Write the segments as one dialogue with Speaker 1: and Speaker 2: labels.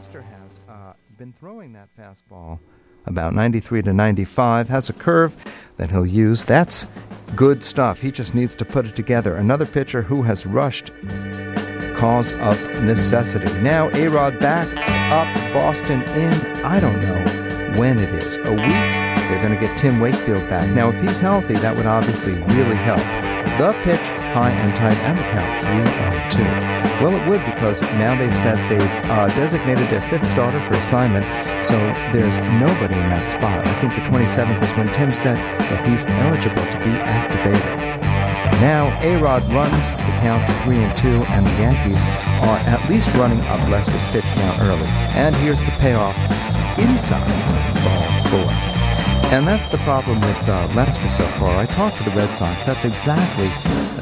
Speaker 1: Lester has uh, been throwing that fastball about 93 to 95, has a curve that he'll use. That's good stuff. He just needs to put it together. Another pitcher who has rushed cause of necessity. Now, A Rod backs up Boston in, I don't know when it is, a week. They're going to get Tim Wakefield back. Now, if he's healthy, that would obviously really help. The pitch, high and tight, and the count, 3 and 2. Well, it would because now they've said they've uh, designated their fifth starter for assignment, so there's nobody in that spot. I think the 27th is when Tim said that he's eligible to be activated. Now, A-Rod runs the count to 3 and 2, and the Yankees are at least running up Lester's pitch count early. And here's the payoff inside ball four. And that's the problem with uh, Lester so far. I talked to the Red Sox. That's exactly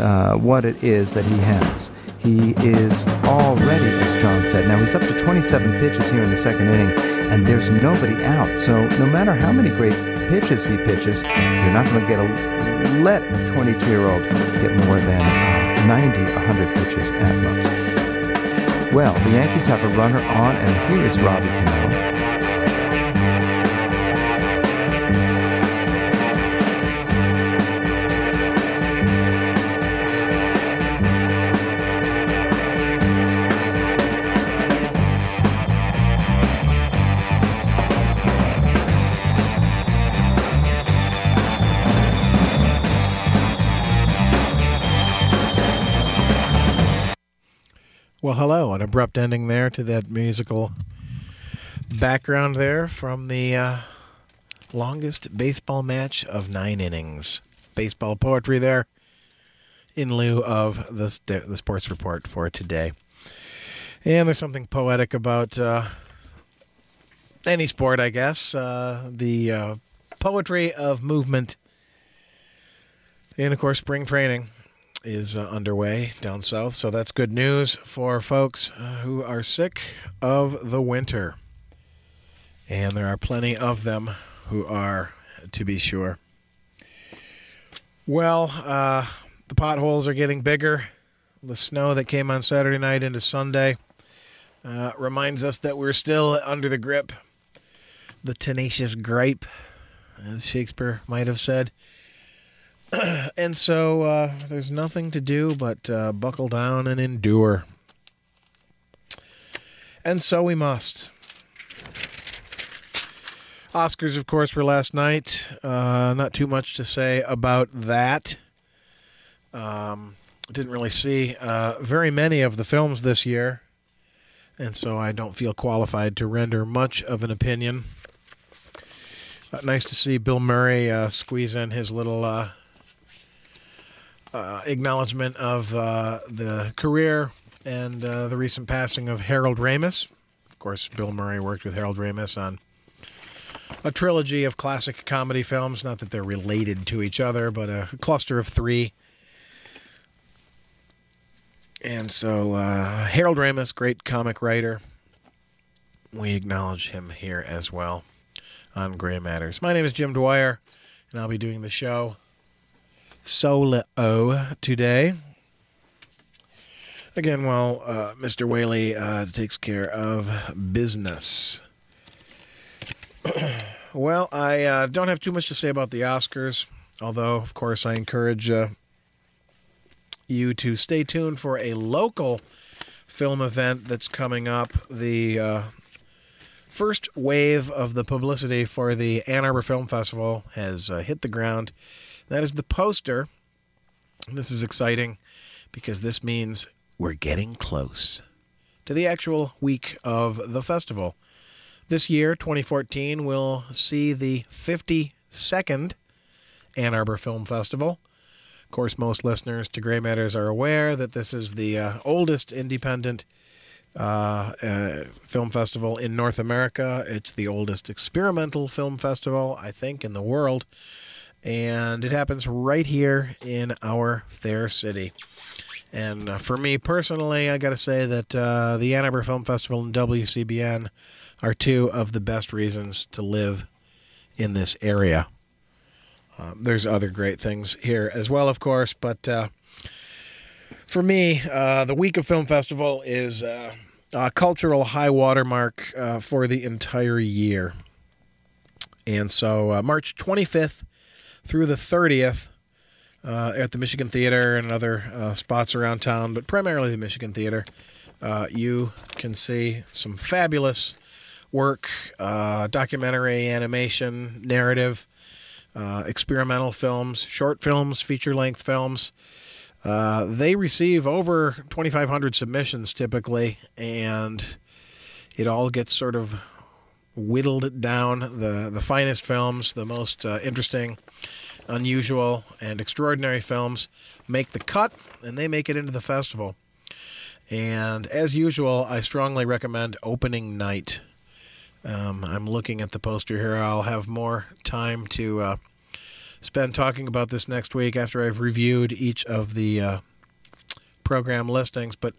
Speaker 1: uh, what it is that he has. He is already, as John said, now he's up to 27 pitches here in the second inning, and there's nobody out. So no matter how many great pitches he pitches, you're not going to get a let a 22 year old get more than uh, 90, 100 pitches at most. Well, the Yankees have a runner on, and here is Robbie Cano.
Speaker 2: Abrupt ending there to that musical background there from the uh, longest baseball match of nine innings. Baseball poetry there in lieu of the, the sports report for today. And there's something poetic about uh, any sport, I guess. Uh, the uh, poetry of movement. And, of course, spring training is uh, underway down south, so that's good news for folks uh, who are sick of the winter. And there are plenty of them who are, to be sure. Well, uh, the potholes are getting bigger. The snow that came on Saturday night into Sunday uh, reminds us that we're still under the grip, the tenacious gripe, as Shakespeare might have said. and so uh, there's nothing to do but uh, buckle down and endure. And so we must. Oscars, of course, were last night. Uh, not too much to say about that. Um, didn't really see uh, very many of the films this year, and so I don't feel qualified to render much of an opinion. Uh, nice to see Bill Murray uh, squeeze in his little uh, acknowledgement of uh, the career and uh, the recent passing of Harold Ramis. Of course, Bill Murray worked with Harold Ramis on a trilogy of classic comedy films. Not that they're related to each other, but a cluster of three. And so, uh, Harold Ramis, great comic writer. We acknowledge him here as well on Gray Matters. My name is Jim Dwyer, and I'll be doing the show solo today. Again, while uh, Mr. Whaley uh, takes care of business. well, I uh, don't have too much to say about the Oscars, although, of course, I encourage uh, you to stay tuned for a local film event that's coming up. The uh, first wave of the publicity for the Ann Arbor Film Festival has uh, hit the ground that is the poster. This is exciting because this means we're getting close to the actual week of the festival. This year, 2014, will see the 52nd Ann Arbor Film Festival. Of course, most listeners to Gray Matters are aware that this is the uh, oldest independent uh, uh, film festival in North America. It's the oldest experimental film festival, I think, in the world and it happens right here in our fair city. And uh, for me personally, I got to say that uh, the Ann Arbor Film Festival and WCBN are two of the best reasons to live in this area. Um, there's other great things here as well, of course, but uh, for me, uh, the week of film festival is uh, uh, cultural high watermark uh, for the entire year. And so uh, March 25th through the 30th uh, at the Michigan Theater and other uh, spots around town, but primarily the Michigan Theater, uh, you can see some fabulous work documentary, animation, narrative, experimental films, short films, feature length films. Uh, they receive over 2,500 submissions typically, and it all gets sort of whittled down. The the finest films, the most uh, interesting, unusual, and extraordinary films make the cut, and they make it into the festival. And as usual, I strongly recommend opening night. Um, I'm looking at the poster here. I'll have more time to uh, spend talking about this next week after I've reviewed each of the uh, program listings. But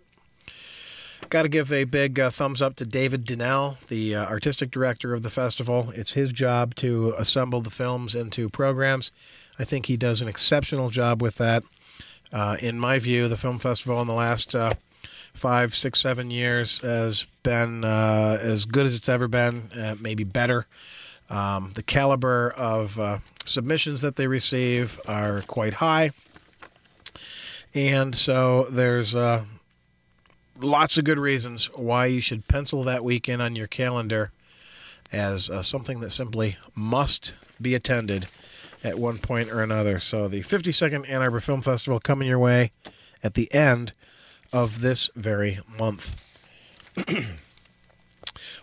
Speaker 2: got to give a big uh, thumbs up to David Dinnell, the uh, artistic director of the festival. It's his job to assemble the films into programs. I think he does an exceptional job with that. Uh, in my view, the film festival in the last uh, five, six, seven years has been uh, as good as it's ever been, maybe better. Um, the caliber of uh, submissions that they receive are quite high. And so there's uh, lots of good reasons why you should pencil that weekend on your calendar as uh, something that simply must be attended at one point or another. So the 52nd Ann Arbor Film Festival coming your way at the end of this very month.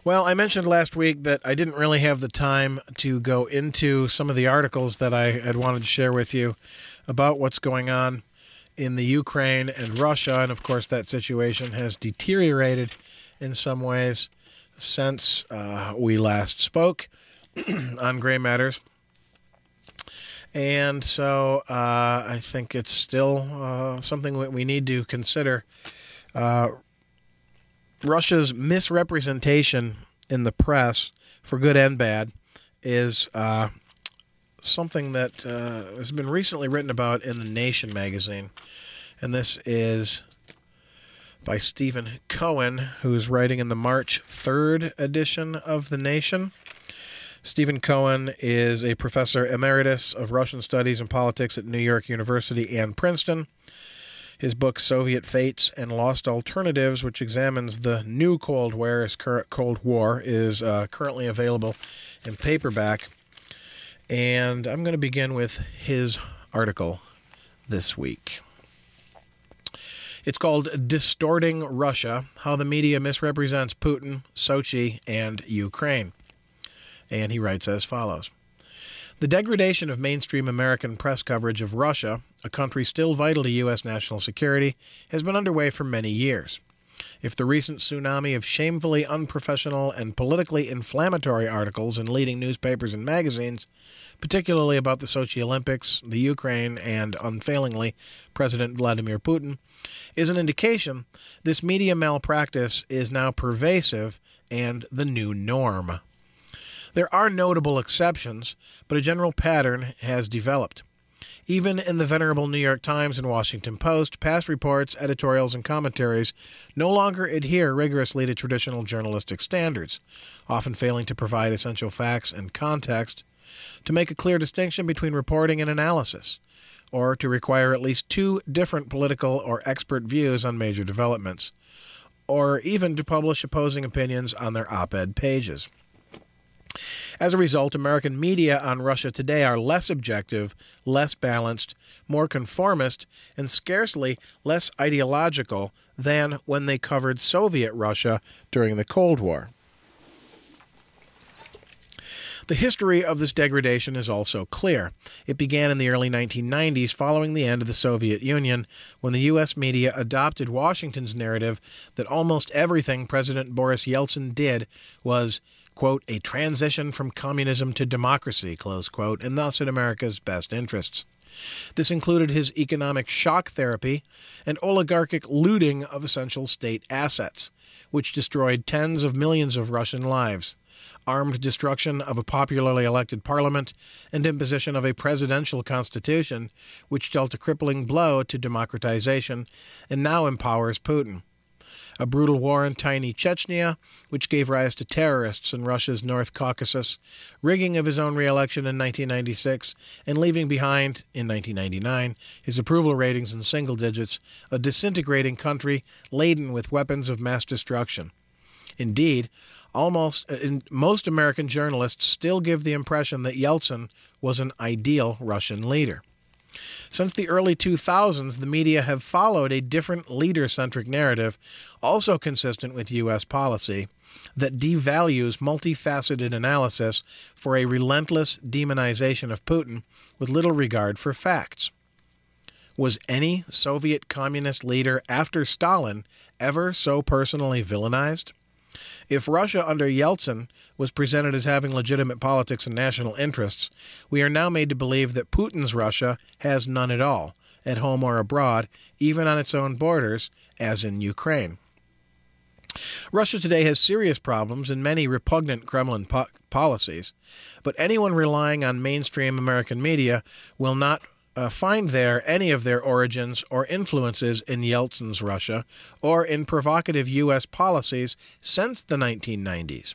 Speaker 2: Well, I mentioned last week that I didn't really have the time to go into some of the articles that I had wanted to share with you about what's going on in the Ukraine and Russia. And of course, that situation has deteriorated in some ways since uh, we last spoke on Gray Matters. And so uh, I think it's still uh, something that we need to consider. Uh, Russia's misrepresentation in the press, for good and bad, is uh, something that uh, has been recently written about in the Nation magazine. And this is by Stephen Cohen, who's writing in the March 3rd edition of The Nation. Stephen Cohen is a professor emeritus of Russian studies and politics at New York University and Princeton. His book, Soviet Fates and Lost Alternatives, which examines the new Cold War, is, Cold War, is uh, currently available in paperback. And I'm going to begin with his article this week. It's called Distorting Russia How the Media Misrepresents Putin, Sochi, and Ukraine. And he writes as follows The degradation of mainstream American press coverage of Russia a country still vital to U.S. national security, has been underway for many years. If the recent tsunami of shamefully unprofessional and politically inflammatory articles in leading newspapers and magazines, particularly about the Sochi Olympics, the Ukraine, and, unfailingly, President Vladimir Putin, is an indication, this media malpractice is now pervasive and the new norm. There are notable exceptions, but a general pattern has developed. Even in the venerable New York Times and Washington Post, past reports, editorials, and commentaries no longer adhere rigorously to traditional journalistic standards, often failing to provide essential facts and context, to make a clear distinction between reporting and analysis, or to require at least two different political or expert views on major developments, or even to publish opposing opinions on their op ed pages. As a result, American media on Russia today are less objective, less balanced, more conformist, and scarcely less ideological than when they covered Soviet Russia during the Cold War. The history of this degradation is also clear. It began in the early 1990s following the end of the Soviet Union, when the U.S. media adopted Washington's narrative that almost everything President Boris Yeltsin did was quote, a transition from communism to democracy, close quote, and thus in America's best interests. This included his economic shock therapy and oligarchic looting of essential state assets, which destroyed tens of millions of Russian lives, armed destruction of a popularly elected parliament, and imposition of a presidential constitution, which dealt a crippling blow to democratization and now empowers Putin. A brutal war in tiny Chechnya, which gave rise to terrorists in Russia's North Caucasus, rigging of his own reelection in 1996, and leaving behind, in 1999, his approval ratings in single digits, a disintegrating country laden with weapons of mass destruction. Indeed, almost uh, most American journalists still give the impression that Yeltsin was an ideal Russian leader. Since the early 2000s, the media have followed a different leader centric narrative, also consistent with U.S. policy, that devalues multifaceted analysis for a relentless demonization of Putin with little regard for facts. Was any Soviet communist leader after Stalin ever so personally villainized? If Russia under Yeltsin was presented as having legitimate politics and national interests, we are now made to believe that Putin's Russia has none at all, at home or abroad, even on its own borders, as in Ukraine. Russia today has serious problems and many repugnant Kremlin po- policies, but anyone relying on mainstream American media will not uh, find there any of their origins or influences in Yeltsin's Russia or in provocative U.S. policies since the 1990s.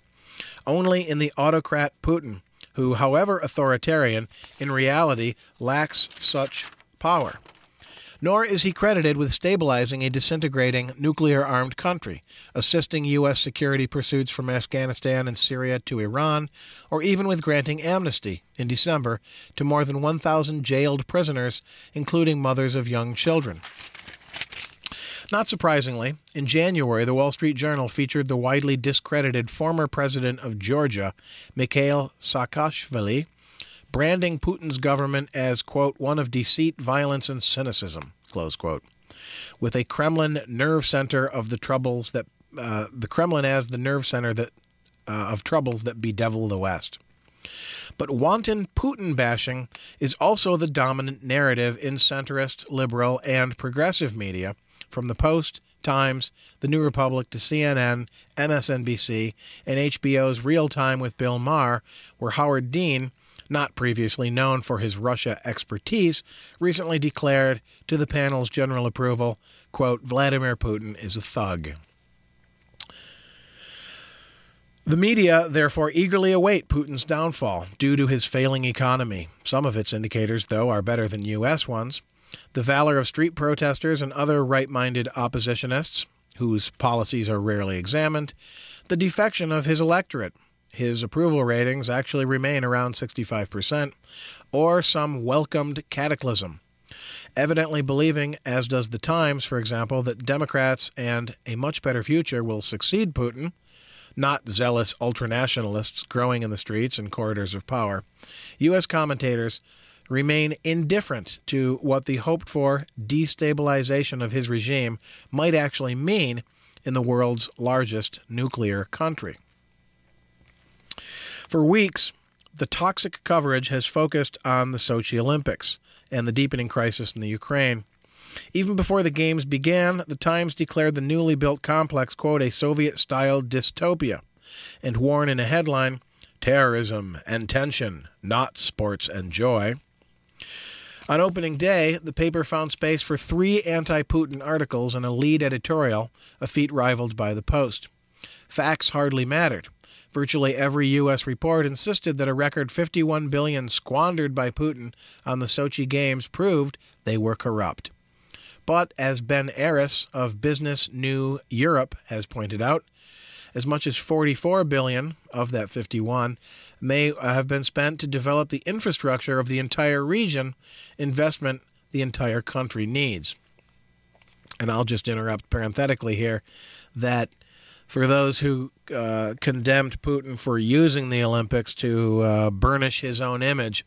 Speaker 2: Only in the autocrat Putin, who, however authoritarian, in reality lacks such power. Nor is he credited with stabilizing a disintegrating nuclear armed country, assisting U.S. security pursuits from Afghanistan and Syria to Iran, or even with granting amnesty in December to more than 1,000 jailed prisoners, including mothers of young children. Not surprisingly, in January, the Wall Street Journal featured the widely discredited former president of Georgia, Mikhail Saakashvili, branding Putin's government as, quote, one of deceit, violence, and cynicism, close quote, with a Kremlin nerve center of the troubles that, uh, the Kremlin as the nerve center that, uh, of troubles that bedevil the West. But wanton Putin bashing is also the dominant narrative in centrist, liberal, and progressive media, from the Post, Times, The New Republic to CNN, MSNBC, and HBO's Real Time with Bill Maher, where Howard Dean not previously known for his Russia expertise, recently declared to the panel's general approval, quote, Vladimir Putin is a thug. The media, therefore, eagerly await Putin's downfall due to his failing economy. Some of its indicators, though, are better than U.S. ones. The valor of street protesters and other right minded oppositionists, whose policies are rarely examined, the defection of his electorate, his approval ratings actually remain around 65%, or some welcomed cataclysm. Evidently believing, as does the Times, for example, that Democrats and a much better future will succeed Putin, not zealous ultranationalists growing in the streets and corridors of power, U.S. commentators remain indifferent to what the hoped for destabilization of his regime might actually mean in the world's largest nuclear country. For weeks, the toxic coverage has focused on the Sochi Olympics and the deepening crisis in the Ukraine. Even before the Games began, the Times declared the newly built complex, quote, a Soviet style dystopia, and warned in a headline, terrorism and tension, not sports and joy. On opening day, the paper found space for three anti Putin articles and a lead editorial, a feat rivaled by the Post. Facts hardly mattered. Virtually every U.S. report insisted that a record 51 billion squandered by Putin on the Sochi Games proved they were corrupt. But as Ben Aris of Business New Europe has pointed out, as much as 44 billion of that 51 may have been spent to develop the infrastructure of the entire region, investment the entire country needs. And I'll just interrupt parenthetically here that for those who uh, condemned Putin for using the Olympics to uh, burnish his own image.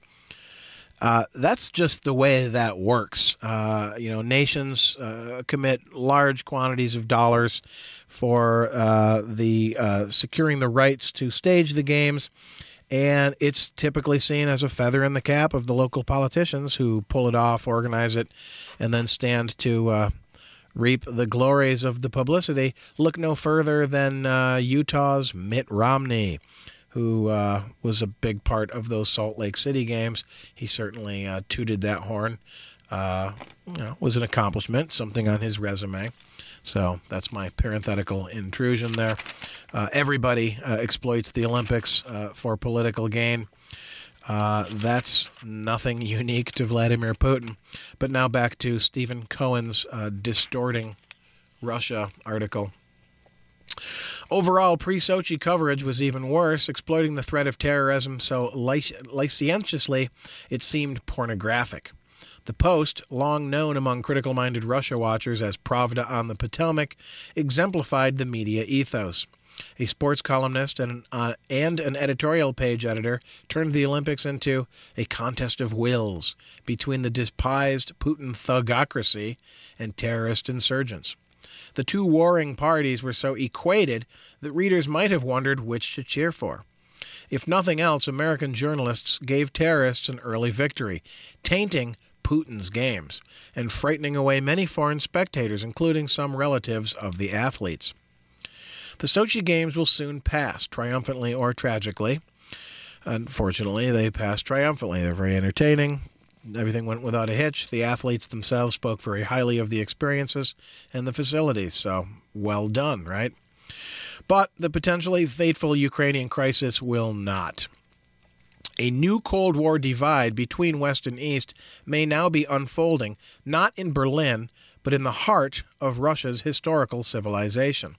Speaker 2: Uh, that's just the way that works. Uh, you know, nations uh, commit large quantities of dollars for uh, the securing the rights to stage the games, and it's typically seen as a feather in the cap of the local politicians who pull it off, organize it, and then stand to reap the glories of the publicity, look no further than uh, Utah's Mitt Romney, who uh, was a big part of those Salt Lake City games. He certainly uh, tooted that horn uh, you know, was an accomplishment, something on his resume. So that's my parenthetical intrusion there. Uh, everybody uh, exploits the Olympics uh, for political gain. That's nothing unique to Vladimir Putin. But now back to Stephen Cohen's distorting Russia article. Overall, pre Sochi coverage was even worse, exploiting the threat of terrorism so licentiously it seemed pornographic. The Post, long known among critical minded Russia watchers as Pravda on the Potomac, exemplified the media ethos. A sports columnist and an, uh, and an editorial page editor turned the Olympics into a contest of wills between the despised Putin thugocracy and terrorist insurgents. The two warring parties were so equated that readers might have wondered which to cheer for. If nothing else, American journalists gave terrorists an early victory, tainting Putin's games and frightening away many foreign spectators, including some relatives of the athletes. The Sochi Games will soon pass, triumphantly or tragically. Unfortunately, they pass triumphantly. They're very entertaining. Everything went without a hitch. The athletes themselves spoke very highly of the experiences and the facilities, so well done, right? But the potentially fateful Ukrainian crisis will not. A new Cold War divide between West and East may now be unfolding, not in Berlin, but in the heart of Russia's historical civilization.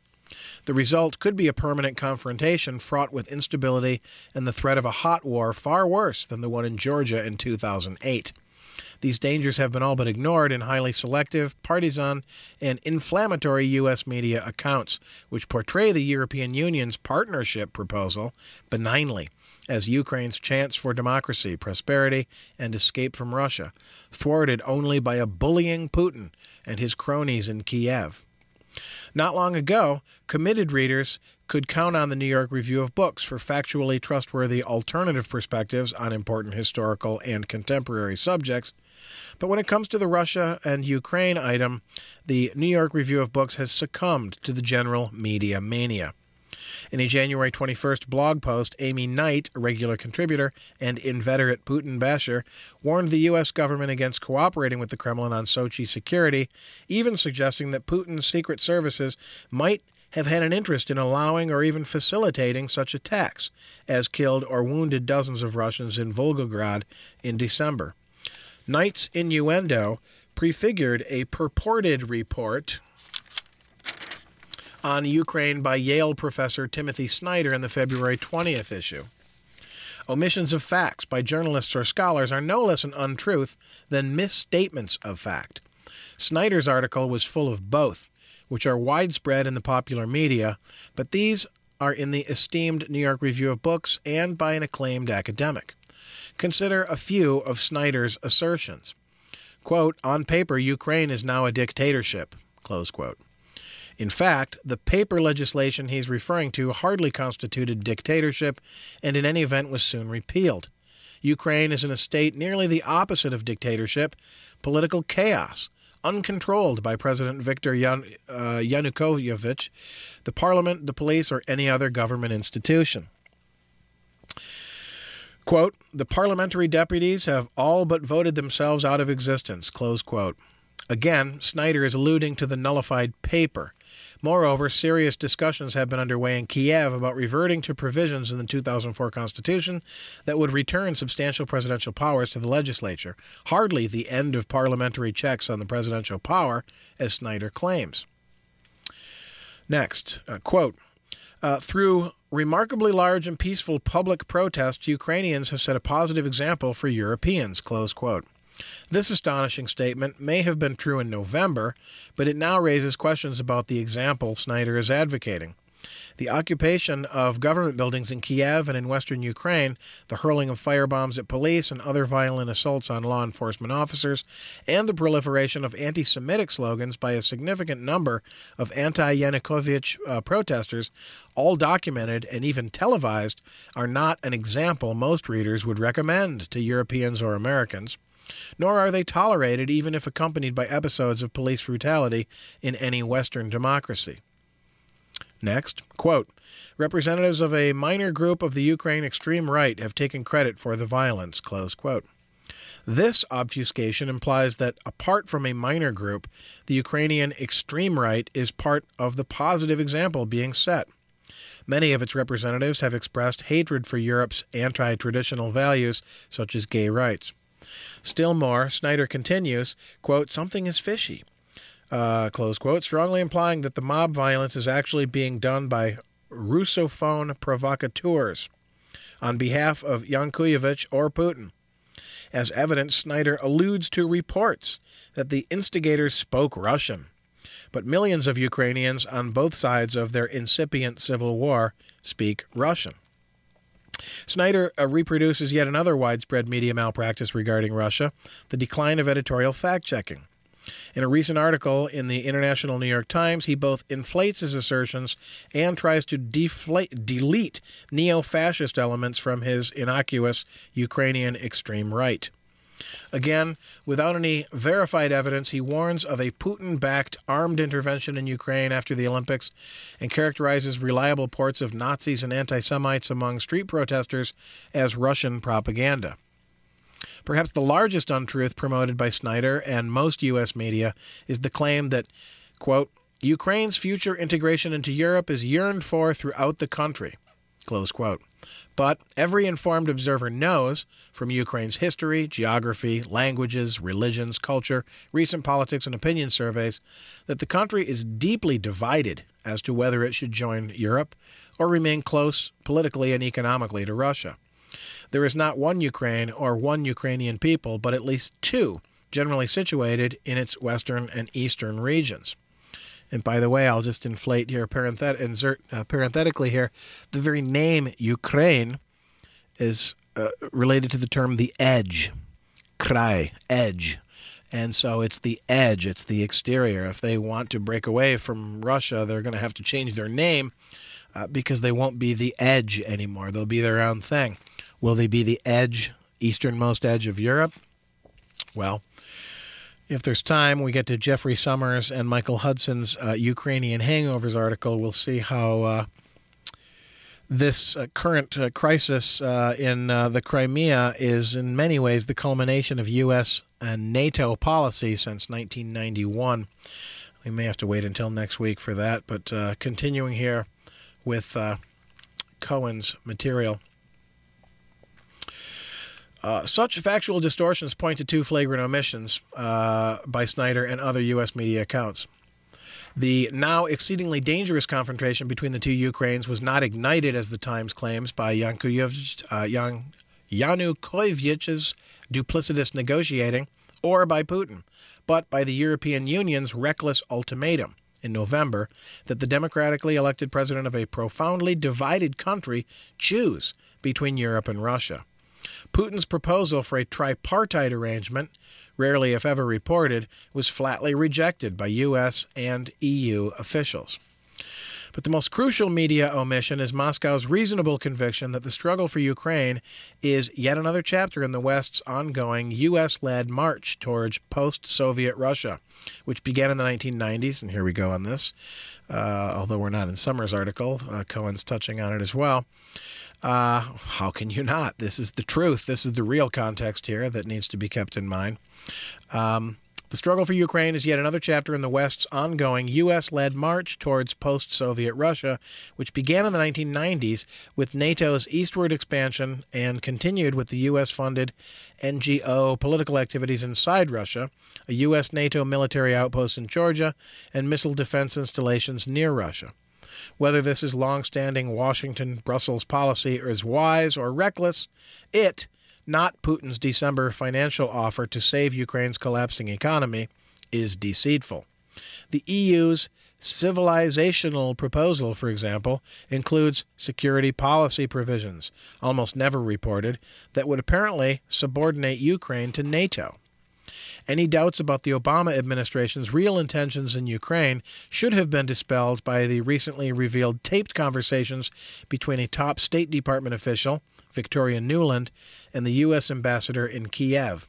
Speaker 2: The result could be a permanent confrontation fraught with instability and the threat of a hot war far worse than the one in Georgia in 2008. These dangers have been all but ignored in highly selective, partisan, and inflammatory U.S. media accounts, which portray the European Union's partnership proposal benignly as Ukraine's chance for democracy, prosperity, and escape from Russia, thwarted only by a bullying Putin and his cronies in Kiev. Not long ago, committed readers could count on the New York Review of Books for factually trustworthy alternative perspectives on important historical and contemporary subjects. But when it comes to the Russia and Ukraine item, the New York Review of Books has succumbed to the general media mania. In a January 21st blog post, Amy Knight, a regular contributor and inveterate Putin basher, warned the U.S. government against cooperating with the Kremlin on Sochi security, even suggesting that Putin's secret services might have had an interest in allowing or even facilitating such attacks, as killed or wounded dozens of Russians in Volgograd in December. Knight's innuendo prefigured a purported report on Ukraine by Yale professor Timothy Snyder in the February 20th issue. Omissions of facts by journalists or scholars are no less an untruth than misstatements of fact. Snyder's article was full of both, which are widespread in the popular media, but these are in the esteemed New York Review of Books and by an acclaimed academic. Consider a few of Snyder's assertions. Quote, on paper, Ukraine is now a dictatorship. Close quote. In fact, the paper legislation he's referring to hardly constituted dictatorship and in any event was soon repealed. Ukraine is in a state nearly the opposite of dictatorship political chaos, uncontrolled by President Viktor Yan- uh, Yanukovych, the parliament, the police, or any other government institution. Quote, the parliamentary deputies have all but voted themselves out of existence, close quote. Again, Snyder is alluding to the nullified paper. Moreover, serious discussions have been underway in Kiev about reverting to provisions in the 2004 Constitution that would return substantial presidential powers to the legislature, hardly the end of parliamentary checks on the presidential power, as Snyder claims. Next, uh, quote, uh, through remarkably large and peaceful public protests, Ukrainians have set a positive example for Europeans, close quote. This astonishing statement may have been true in November, but it now raises questions about the example Snyder is advocating. The occupation of government buildings in Kiev and in western Ukraine, the hurling of firebombs at police and other violent assaults on law enforcement officers, and the proliferation of anti Semitic slogans by a significant number of anti Yanukovych uh, protesters, all documented and even televised, are not an example most readers would recommend to Europeans or Americans nor are they tolerated even if accompanied by episodes of police brutality in any Western democracy. Next, quote, representatives of a minor group of the Ukraine extreme right have taken credit for the violence, close quote. This obfuscation implies that, apart from a minor group, the Ukrainian extreme right is part of the positive example being set. Many of its representatives have expressed hatred for Europe's anti traditional values, such as gay rights. Still more, Snyder continues, quote, something is fishy, uh, close quote, strongly implying that the mob violence is actually being done by Russophone provocateurs on behalf of Yanukovych or Putin. As evidence, Snyder alludes to reports that the instigators spoke Russian. But millions of Ukrainians on both sides of their incipient civil war speak Russian. Snyder uh, reproduces yet another widespread media malpractice regarding Russia the decline of editorial fact checking. In a recent article in the International New York Times, he both inflates his assertions and tries to deflate, delete neo fascist elements from his innocuous Ukrainian extreme right. Again, without any verified evidence, he warns of a Putin backed armed intervention in Ukraine after the Olympics and characterizes reliable reports of Nazis and anti Semites among street protesters as Russian propaganda. Perhaps the largest untruth promoted by Snyder and most U.S. media is the claim that, quote, Ukraine's future integration into Europe is yearned for throughout the country, close quote. But every informed observer knows from Ukraine's history, geography, languages, religions, culture, recent politics, and opinion surveys that the country is deeply divided as to whether it should join Europe or remain close politically and economically to Russia. There is not one Ukraine or one Ukrainian people, but at least two, generally situated in its western and eastern regions. And by the way, I'll just inflate here, parenthet- insert uh, parenthetically here, the very name Ukraine is uh, related to the term the edge, krai, edge. And so it's the edge, it's the exterior. If they want to break away from Russia, they're going to have to change their name uh, because they won't be the edge anymore. They'll be their own thing. Will they be the edge, easternmost edge of Europe? Well, if there's time, we get to Jeffrey Sommers and Michael Hudson's uh, Ukrainian Hangovers article. We'll see how uh, this uh, current uh, crisis uh, in uh, the Crimea is, in many ways, the culmination of U.S. and NATO policy since 1991. We may have to wait until next week for that, but continuing here with Cohen's material. Uh, such factual distortions point to two flagrant omissions uh, by Snyder and other U.S. media accounts. The now exceedingly dangerous confrontation between the two Ukraines was not ignited, as the Times claims, by uh, Yanukovych's duplicitous negotiating or by Putin, but by the European Union's reckless ultimatum in November that the democratically elected president of a profoundly divided country choose between Europe and Russia. Putin's proposal for a tripartite arrangement, rarely if ever reported, was flatly rejected by U.S. and EU officials. But the most crucial media omission is Moscow's reasonable conviction that the struggle for Ukraine is yet another chapter in the West's ongoing U.S. led march towards post Soviet Russia, which began in the 1990s. And here we go on this, uh, although we're not in Sommers' article, uh, Cohen's touching on it as well. Uh, how can you not? This is the truth. This is the real context here that needs to be kept in mind. Um, the struggle for Ukraine is yet another chapter in the West's ongoing U.S. led march towards post Soviet Russia, which began in the 1990s with NATO's eastward expansion and continued with the U.S. funded NGO political activities inside Russia, a U.S. NATO military outpost in Georgia, and missile defense installations near Russia. Whether this is long-standing Washington Brussels policy is wise or reckless, it, not Putin's December financial offer to save Ukraine's collapsing economy, is deceitful. The EU's civilizational proposal, for example, includes security policy provisions, almost never reported, that would apparently subordinate Ukraine to NATO. Any doubts about the Obama administration's real intentions in Ukraine should have been dispelled by the recently revealed taped conversations between a top State Department official, Victoria Nuland, and the U.S. ambassador in Kiev.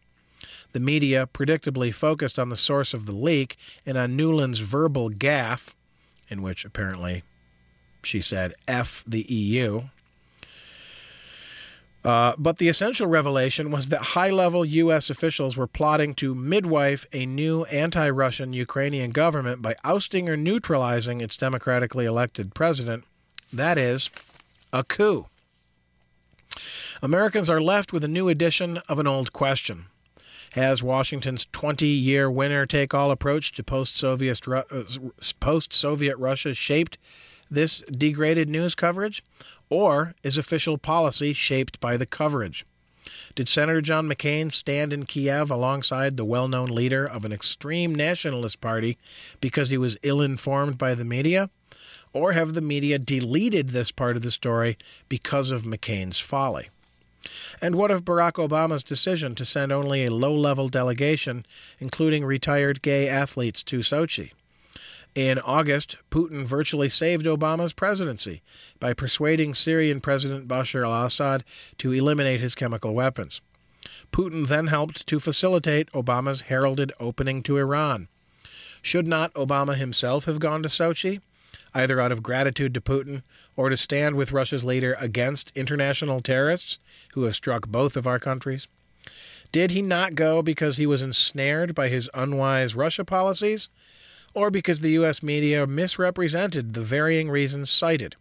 Speaker 2: The media predictably focused on the source of the leak and on Nuland's verbal gaffe, in which apparently she said F the EU, Uh, but the essential revelation was that high level U.S. officials were plotting to midwife a new anti Russian Ukrainian government by ousting or neutralizing its democratically elected president. That is, a coup. Americans are left with a new edition of an old question. Has Washington's 20 year winner take all approach to post Soviet Russia shaped this degraded news coverage? Or is official policy shaped by the coverage? Did Senator John McCain stand in Kiev alongside the well known leader of an extreme nationalist party because he was ill informed by the media? Or have the media deleted this part of the story because of McCain's folly? And what of Barack Obama's decision to send only a low level delegation, including retired gay athletes, to Sochi? In August, Putin virtually saved Obama's presidency by persuading Syrian President Bashar al Assad to eliminate his chemical weapons. Putin then helped to facilitate Obama's heralded opening to Iran. Should not Obama himself have gone to Sochi, either out of gratitude to Putin or to stand with Russia's leader against international terrorists who have struck both of our countries? Did he not go because he was ensnared by his unwise Russia policies? Or because the U.S. media misrepresented the varying reasons cited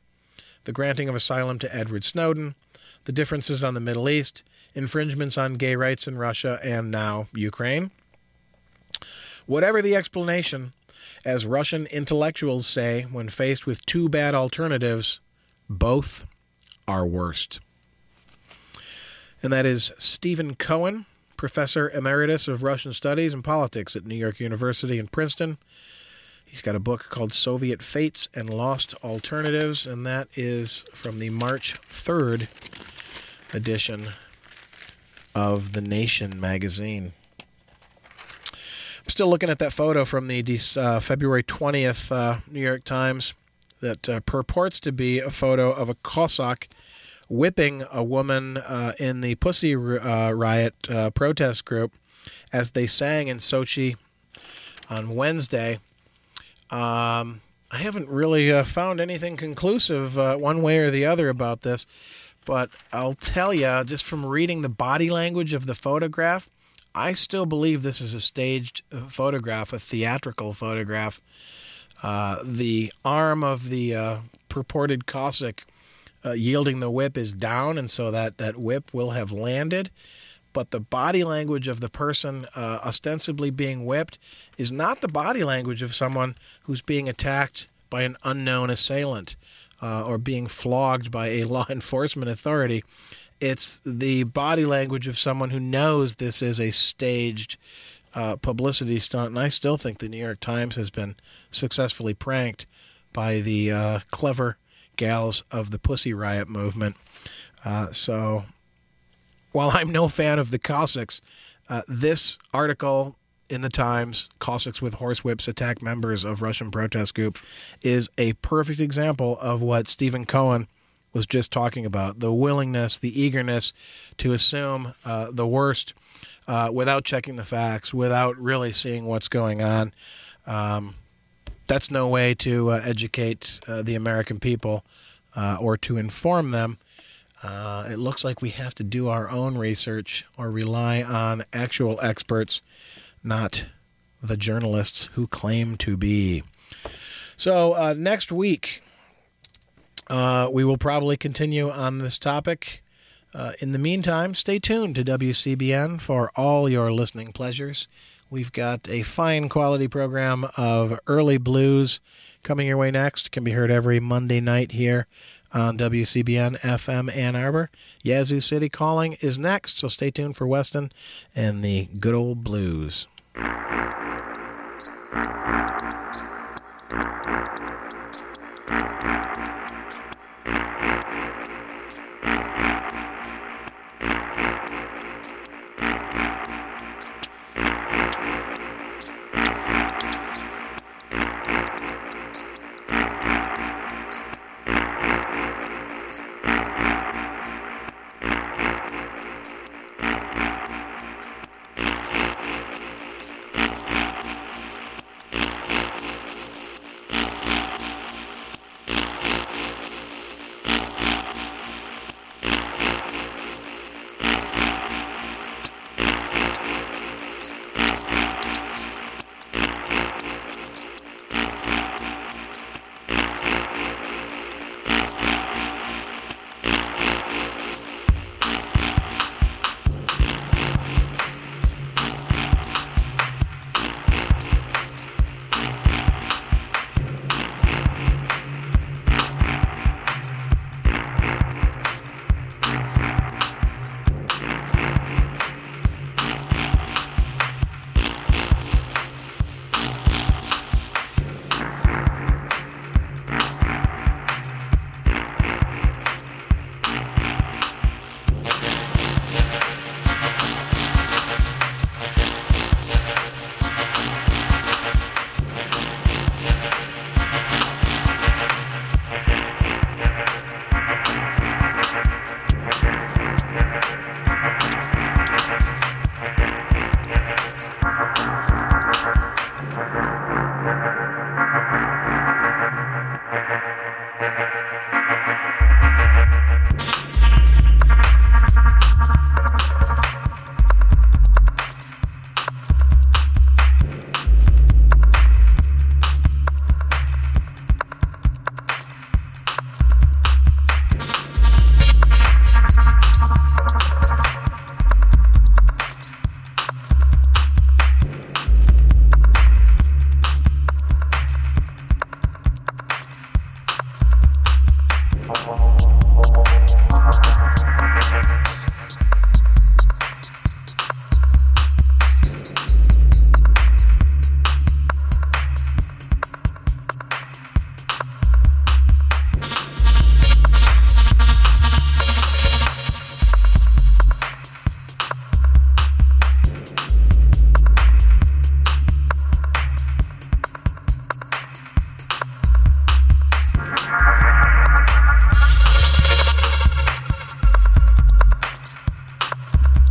Speaker 2: the granting of asylum to Edward Snowden, the differences on the Middle East, infringements on gay rights in Russia, and now Ukraine. Whatever the explanation, as Russian intellectuals say when faced with two bad alternatives, both are worst. And that is Stephen Cohen, professor emeritus of Russian Studies and Politics at New York University in Princeton, He's got a book called Soviet Fates and Lost Alternatives, and that is from the March 3rd edition of The Nation magazine. I'm still looking at that photo from the uh, February 20th uh, New York Times that uh, purports to be a photo of a Cossack whipping a woman uh, in the Pussy uh, Riot uh, protest group as they sang in Sochi on Wednesday. Um, I haven't really uh, found anything conclusive uh, one way or the other about this, but I'll tell you, just from reading the body language of the photograph, I still believe this is a staged uh, photograph, a theatrical photograph. Uh, the arm of the uh, purported Cossack uh, yielding the whip is down, and so that, that whip will have landed but the body language of the person ostensibly being whipped is not the body language of someone who's being attacked by an unknown assailant uh, or being flogged by a law enforcement authority. It's the body language of someone who knows this is a staged uh, publicity stunt. And I still think the New York Times has been successfully pranked by the uh, clever gals of the Pussy Riot movement. Uh, so while I'm no fan of the Cossacks, uh, this article in the Times, Cossacks with horsewhips attack members of Russian protest group, is a perfect example of what Stephen Cohen was just talking about the willingness, the eagerness to assume uh, the worst uh, without checking the facts, without really seeing what's going on. Um, that's no way to uh, educate uh, the American people uh, or to inform them uh, it looks like we have to do our own research or rely on actual experts, not the journalists who claim to be. So, uh, next week, uh, we will probably continue on this topic. Uh, in the meantime, stay tuned to WCBN for all your listening pleasures. We've got a fine quality program of early blues coming your way next. Can be heard every Monday night here on WCBN FM Ann Arbor. Yazoo City Calling is next, so stay tuned for Weston and the good old blues. Thank you.